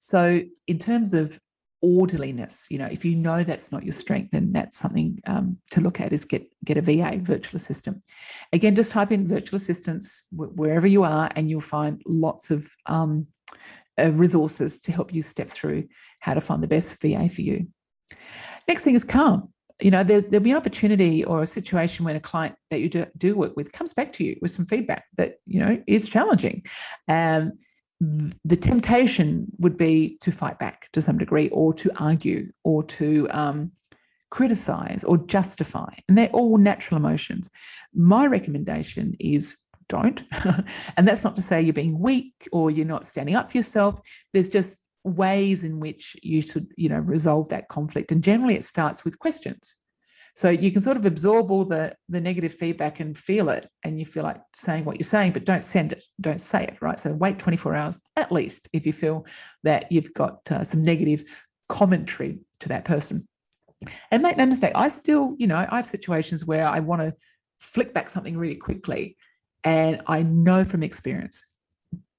So in terms of orderliness, you know, if you know that's not your strength, then that's something um, to look at is get get a VA, virtual assistant. Again, just type in virtual assistants wherever you are, and you'll find lots of um, uh, resources to help you step through how to find the best VA for you. Next thing is calm you know, there, will be an opportunity or a situation when a client that you do, do, work with comes back to you with some feedback that, you know, is challenging. Um, the temptation would be to fight back to some degree or to argue or to um, criticize or justify. And they're all natural emotions. My recommendation is don't. and that's not to say you're being weak or you're not standing up for yourself. There's just ways in which you should you know resolve that conflict and generally it starts with questions so you can sort of absorb all the the negative feedback and feel it and you feel like saying what you're saying but don't send it don't say it right? So wait 24 hours at least if you feel that you've got uh, some negative commentary to that person. And make no mistake i still you know i have situations where i want to flick back something really quickly and i know from experience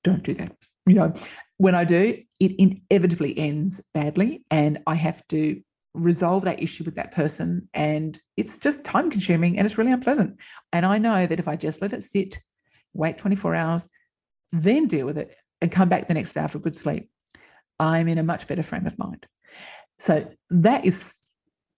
don't do that. You know when I do, it inevitably ends badly, and I have to resolve that issue with that person. And it's just time consuming and it's really unpleasant. And I know that if I just let it sit, wait 24 hours, then deal with it and come back the next day for good sleep, I'm in a much better frame of mind. So that is,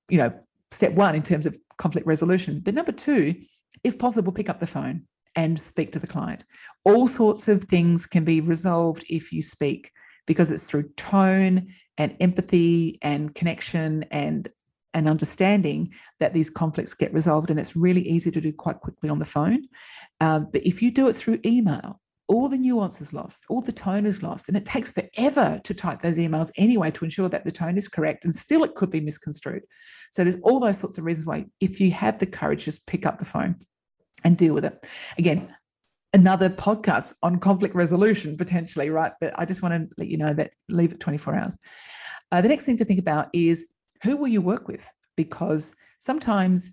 you know, step one in terms of conflict resolution. But number two, if possible, pick up the phone and speak to the client. All sorts of things can be resolved if you speak because it's through tone and empathy and connection and and understanding that these conflicts get resolved and it's really easy to do quite quickly on the phone um, but if you do it through email all the nuance is lost, all the tone is lost, and it takes forever to type those emails anyway to ensure that the tone is correct, and still it could be misconstrued. So there's all those sorts of reasons why, if you have the courage, just pick up the phone and deal with it. Again, another podcast on conflict resolution potentially, right? But I just want to let you know that leave it 24 hours. Uh, the next thing to think about is who will you work with? Because sometimes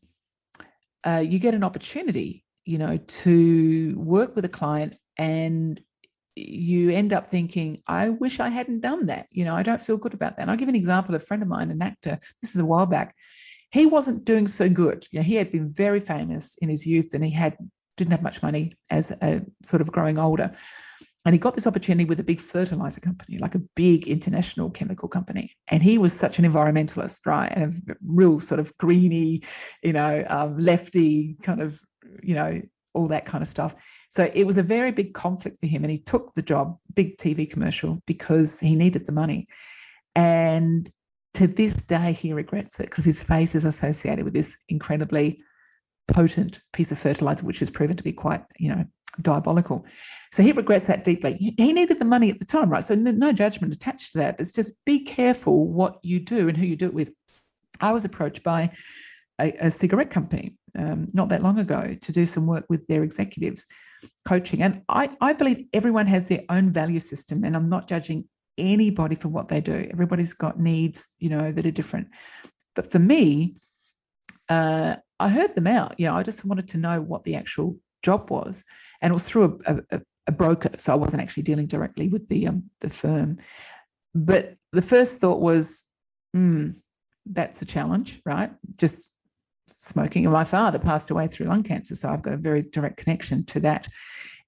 uh, you get an opportunity, you know, to work with a client and you end up thinking, I wish I hadn't done that. You know, I don't feel good about that. And I'll give an example. A friend of mine, an actor, this is a while back, he wasn't doing so good. You know, he had been very famous in his youth and he had didn't have much money as a sort of growing older. And he got this opportunity with a big fertilizer company, like a big international chemical company. And he was such an environmentalist, right? And a real sort of greeny, you know, um, lefty kind of, you know, all that kind of stuff. So it was a very big conflict for him. And he took the job, big TV commercial, because he needed the money. And to this day, he regrets it because his face is associated with this incredibly potent piece of fertilizer, which has proven to be quite, you know, diabolical. So he regrets that deeply. He needed the money at the time, right? So no, no judgment attached to that. But it's just be careful what you do and who you do it with. I was approached by a, a cigarette company um, not that long ago to do some work with their executives coaching. And I, I believe everyone has their own value system, and I'm not judging anybody for what they do. Everybody's got needs, you know, that are different. But for me, uh, I heard them out. You know, I just wanted to know what the actual job was, and it was through a, a, a broker, so I wasn't actually dealing directly with the um, the firm. But the first thought was, mm, that's a challenge, right? Just smoking. And my father passed away through lung cancer, so I've got a very direct connection to that.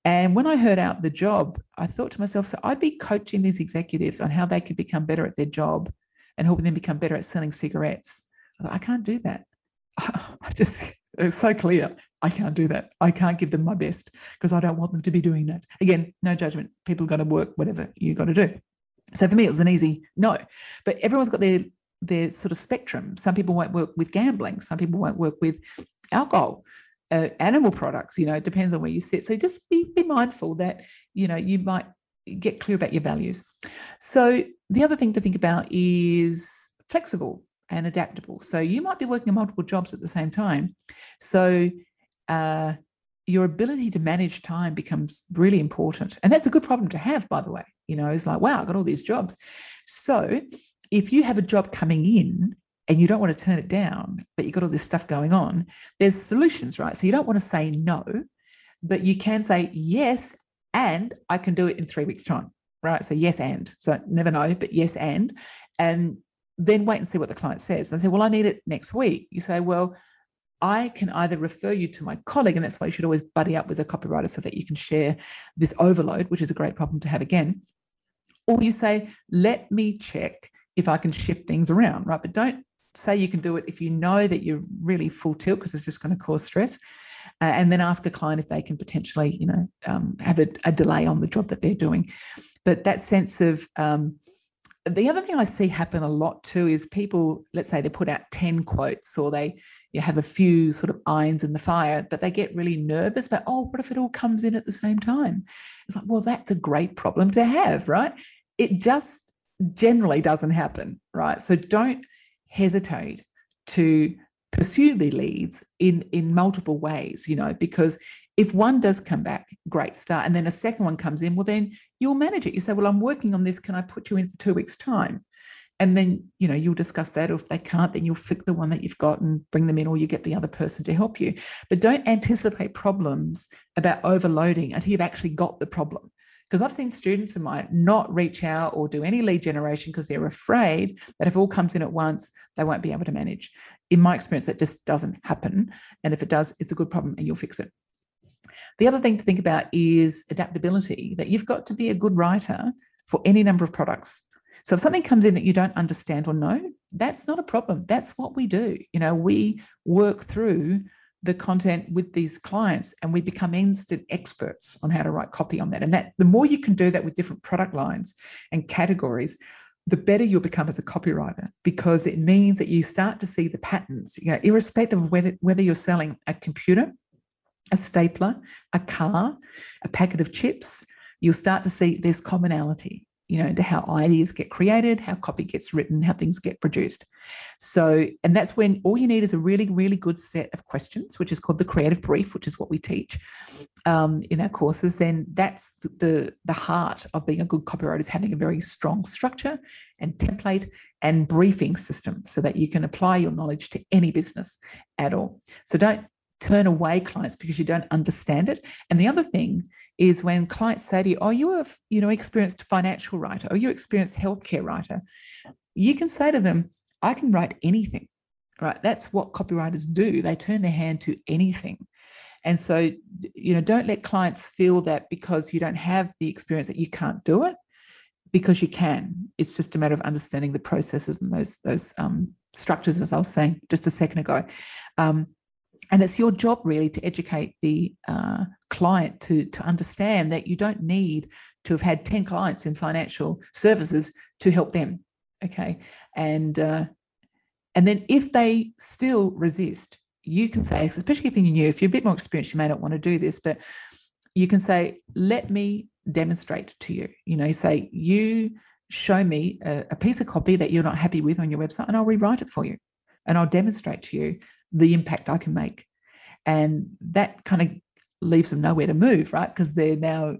And when I heard out the job, I thought to myself, so I'd be coaching these executives on how they could become better at their job and helping them become better at selling cigarettes. I, can't do that. I just it's so clear. I can't do that. I can't give them my best because I don't want them to be doing that. Again, no judgment. People got to work whatever you got to do. So for me, it was an easy no. But everyone's got their their sort of spectrum. Some people won't work with gambling. Some people won't work with alcohol, uh, animal products. You know, it depends on where you sit. So just be be mindful that you know you might get clear about your values. So the other thing to think about is flexible and adaptable. So you might be working multiple jobs at the same time. So uh, your ability to manage time becomes really important. And that's a good problem to have, by the way. You know, it's like, wow, I've got all these jobs. So if you have a job coming in and you don't want to turn it down, but you've got all this stuff going on, there's solutions, right? So you don't want to say no, but you can say yes, and I can do it in three weeks' time, right? So yes, and. So never know, but yes, and. And then wait and see what the client says. They say, well, I need it next week. You say, well, I can either refer you to my colleague, and that's why you should always buddy up with a copywriter so that you can share this overload, which is a great problem to have again. Or you say, let me check if I can shift things around, right? But don't say you can do it if you know that you're really full tilt because it's just going to cause stress. Uh, and then ask a client if they can potentially, you know, um, have a, a, delay on the job that they're doing. But that sense of um, the other thing I see happen a lot too is people, let's say they put out 10 quotes or they you have a few sort of irons in the fire, but they get really nervous about, oh, what if it all comes in at the same time? It's like, well, that's a great problem to have, right? It just generally doesn't happen, right? So don't hesitate to pursue the leads in in multiple ways, you know, because if one does come back, great start. And then a second one comes in, well, then you'll manage it. You say, well, I'm working on this. Can I put you in for two weeks' time? And then, you know, you'll discuss that. Or if they can't, then you'll flick the one that you've got and bring them in, or you get the other person to help you. But don't anticipate problems about overloading until you've actually got the problem. Because I've seen students of mine not reach out or do any lead generation because they're afraid that if all comes in at once, they won't be able to manage. In my experience, that just doesn't happen. And if it does, it's a good problem and you'll fix it. The other thing to think about is adaptability, that you've got to be a good writer for any number of products. So if something comes in that you don't understand or know, that's not a problem. That's what we do. You know, we work through the content with these clients and we become instant experts on how to write copy on that. And that the more you can do that with different product lines and categories, the better you'll become as a copywriter because it means that you start to see the patterns, you know, irrespective of whether, whether you're selling a computer a stapler, a car, a packet of chips, you'll start to see there's commonality you know, into how ideas get created, how copy gets written, how things get produced. So, and that's when all you need is a really, really good set of questions, which is called the creative brief, which is what we teach um, in our courses. Then that's the, the the heart of being a good copywriter is having a very strong structure and template and briefing system, so that you can apply your knowledge to any business at all. So don't turn away clients because you don't understand it. And the other thing is when clients say to you, "Oh, you're a you know experienced financial writer, or you're experienced healthcare writer," you can say to them, "I can write anything." Right? That's what copywriters do. They turn their hand to anything. And so, you know, don't let clients feel that because you don't have the experience that you can't do it, because you can. It's just a matter of understanding the processes and those those um, structures, as I was saying just a second ago. Um, and it's your job really to educate the uh, client to, to understand that you don't need to have had 10 clients in financial services to help them okay? And uh, and then if they still resist you can say especially if you're new if you're a bit more experienced you may not want to do this but you can say let me demonstrate to you. You know say you show me a, a piece of copy that you're not happy with on your website and i'll rewrite it for you and i'll demonstrate to you the impact I can make. And that kind of leaves them nowhere to move, right? Because they're now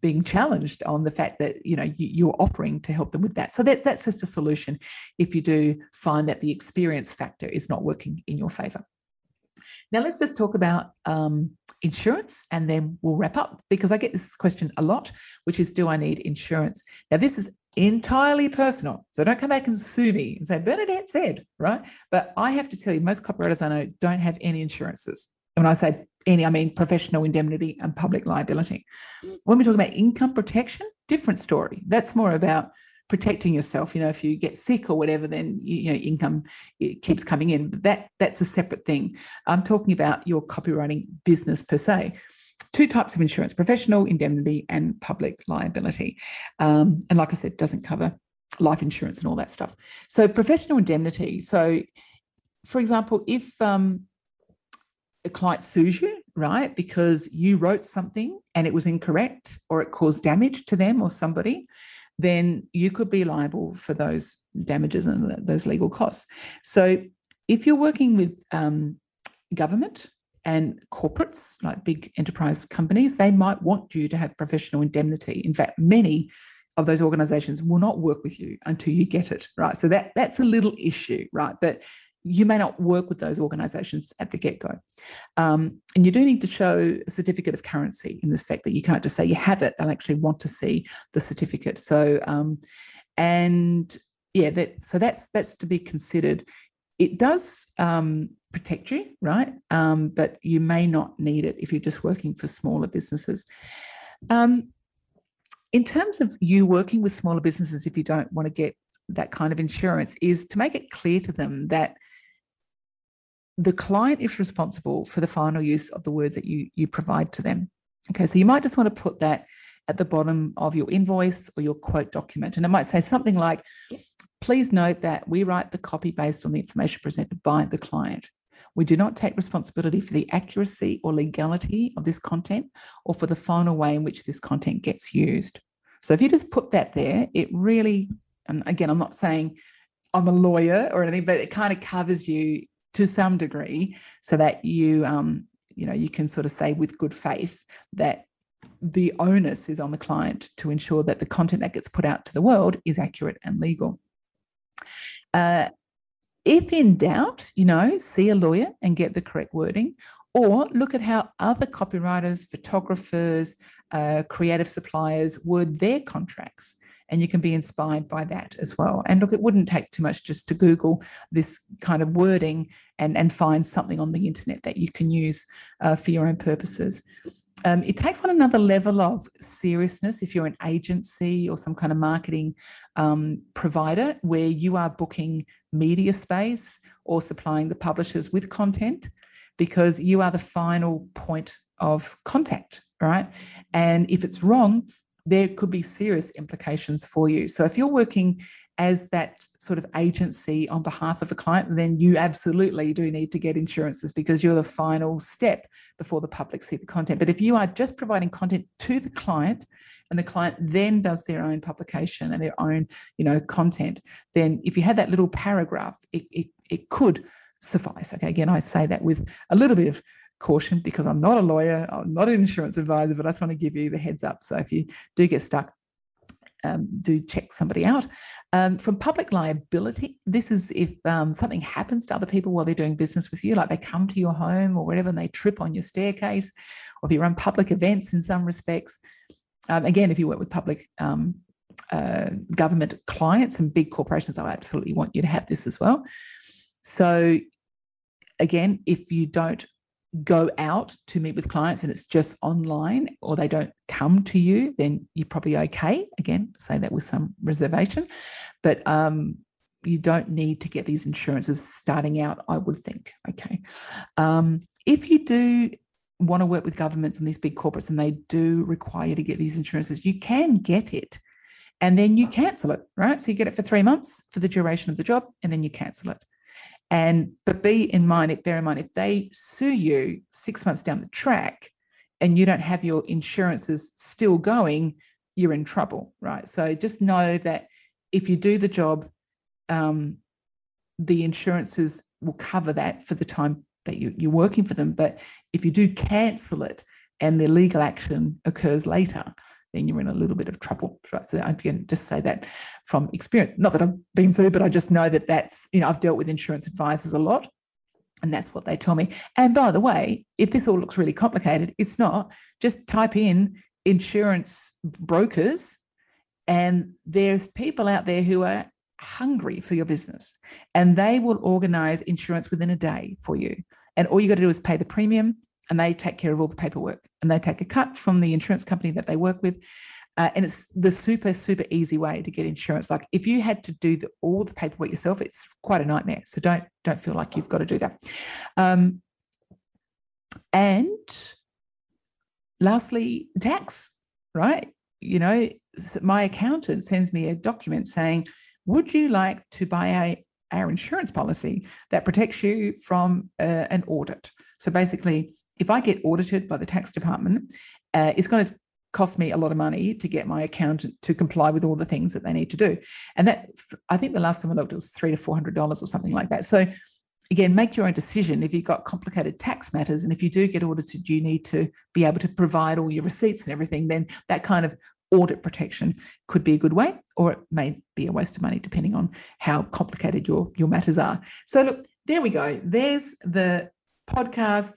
being challenged on the fact that you know you, are offering to help them with that. So that that's just a solution if you do find that the experience factor is not working in your favor. Now let's just talk about um, insurance, and then we'll wrap up because I get this question a lot, which is, do I need insurance? Now this is entirely personal. So don't come back and sue me and say, Bernadette said, right? But I have to tell you, most copywriters I know don't have any insurances. When I say any, I mean professional indemnity and public liability. When we talk about income protection, different story. That's more about protecting yourself. You know, if you get sick or whatever, then you know income keeps coming in. But that that's a separate thing. I'm talking about your copywriting business per se two types of insurance professional indemnity and public liability. Um, and like I said, doesn't cover life insurance and all that stuff. So, professional indemnity. So, for example, if um, a client sues you, right, because you wrote something and it was incorrect or it caused damage to them or somebody, then you could be liable for those damages and those legal costs. So, if you're working with um, government and corporates, like big enterprise companies, they might want you to have professional indemnity. In fact, many of those organizations will not work with you until you get it, right? So that that's a little issue, right? But you may not work with those organizations at the get-go. Um, and you do need to show a certificate of currency in this fact that you can't just say you have it, they'll actually want to see the certificate. So um, and yeah, that so that's that's to be considered. It does um, protect you, right? Um, but you may not need it if you're just working for smaller businesses. Um, in terms of you working with smaller businesses, if you don't want to get that kind of insurance, is to make it clear to them that the client is responsible for the final use of the words that you you provide to them. Okay, so you might just want to put that at the bottom of your invoice or your quote document, and it might say something like, "Please note that we write the copy based on the information presented by the client." We do not take responsibility for the accuracy or legality of this content or for the final way in which this content gets used. So if you just put that there, it really, and again, I'm not saying I'm a lawyer or anything, but it kind of covers you to some degree so that you, um, you know, you can sort of say with good faith that the onus is on the client to ensure that the content that gets put out to the world is accurate and legal. Uh, if in doubt, you know, see a lawyer and get the correct wording, or look at how other copywriters, photographers, uh, creative suppliers word their contracts. And you can be inspired by that as well. And look, it wouldn't take too much just to Google this kind of wording and, and find something on the internet that you can use uh, for your own purposes um, it takes on another level of seriousness if you're an agency or some kind of marketing um, provider where you are booking media space or supplying the publishers with content because you are the final point of contact, right? And if it's wrong, there could be serious implications for you. So if you're working as that sort of agency on behalf of a client, then you absolutely do need to get insurances because you're the final step before the public see the content. But if you are just providing content to the client and the client then does their own publication and their own, you know, content, then if you had that little paragraph, it, it, it could suffice. Okay, again, I say that with a little bit of caution because I'm not a lawyer, I'm not an insurance advisor, but I just want to give you the heads up. So if you do get stuck, um, do check somebody out. Um, from public liability, this is if um, something happens to other people while they're doing business with you, like they come to your home or whatever and they trip on your staircase, or if you run public events in some respects. Um, again, if you work with public um, uh, government clients and big corporations, I absolutely want you to have this as well. So, again, if you don't go out to meet with clients and it's just online or they don't come to you, then you're probably okay. Again, say that with some reservation, but um, you don't need to get these insurances starting out, I would think. Okay. Um, if you do want to work with governments and these big corporates and they do require you to get these insurances, you can get it and then you cancel it, right? So you get it for three months for the duration of the job and then you cancel it. And but be in mind, bear in mind, if they sue you six months down the track and you don't have your insurances still going, you're in trouble, right? So just know that if you do the job, um, the insurances will cover that for the time that you, you're working for them. But if you do cancel it and the legal action occurs later, then you're in a little bit of trouble. Right? So I can just say that from experience. Not that I've been through, but I just know that that's, you know, I've dealt with insurance advisors a lot. And that's what they tell me. And by the way, if this all looks really complicated, it's not. Just type in insurance brokers, and there's people out there who are hungry for your business and they will organize insurance within a day for you. And all you got to do is pay the premium and they take care of all the paperwork and they take a cut from the insurance company that they work with. Uh, and it's the super, super easy way to get insurance. Like if you had to do the, all the paperwork yourself, it's quite a nightmare. So don't don't feel like you've got to do that. Um, and lastly, tax, right? You know, my accountant sends me a document saying, "Would you like to buy a our insurance policy that protects you from uh, an audit?" So basically, if I get audited by the tax department, uh, it's going to cost me a lot of money to get my accountant to comply with all the things that they need to do. And that, I think the last time I looked, it was three to four hundred dollars or something like that. So again, make your own decision. If you've got complicated tax matters, and if you do get audited, you need to be able to provide all your receipts and everything. Then that kind of audit protection could be a good way, or it may be a waste of money depending on how complicated your your matters are. So look, there we go. There's the podcast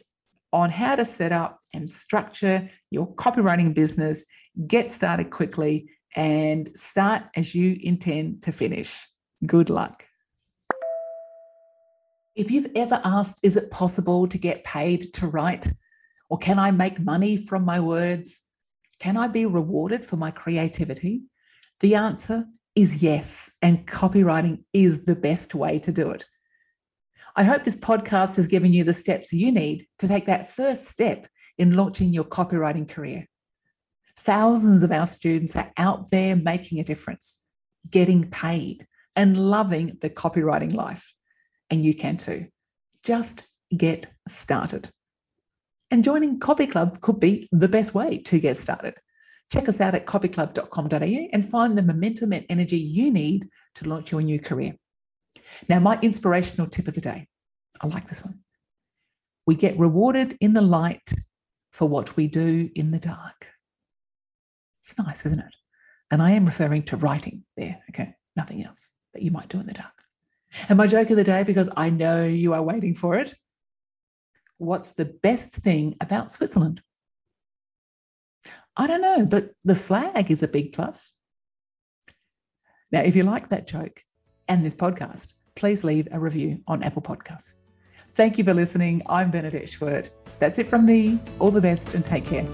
on how to set up and structure your copywriting business, get started quickly, and start as you intend to finish. Good luck. If you've ever asked, is it possible to get paid to write? Or can I make money from my words? Can I be rewarded for my creativity? The answer is yes, and copywriting is the best way to do it. I hope this podcast has given you the steps you need to take that first step in launching your copywriting career. Thousands of our students are out there making a difference, getting paid, and loving the copywriting life. And you can too. Just get started. And joining Copy Club could be the best way to get started. Check us out at copyclub.com.au and find the momentum and energy you need to launch your new career. Now, my inspirational tip of the day I like this one. We get rewarded in the light for what we do in the dark. It's nice, isn't it? And I am referring to writing there, okay? Nothing else that you might do in the dark. And my joke of the day, because I know you are waiting for it what's the best thing about Switzerland? I don't know, but the flag is a big plus. Now, if you like that joke and this podcast, please leave a review on Apple Podcasts. Thank you for listening. I'm Bernadette Schwerdt. That's it from me. All the best and take care.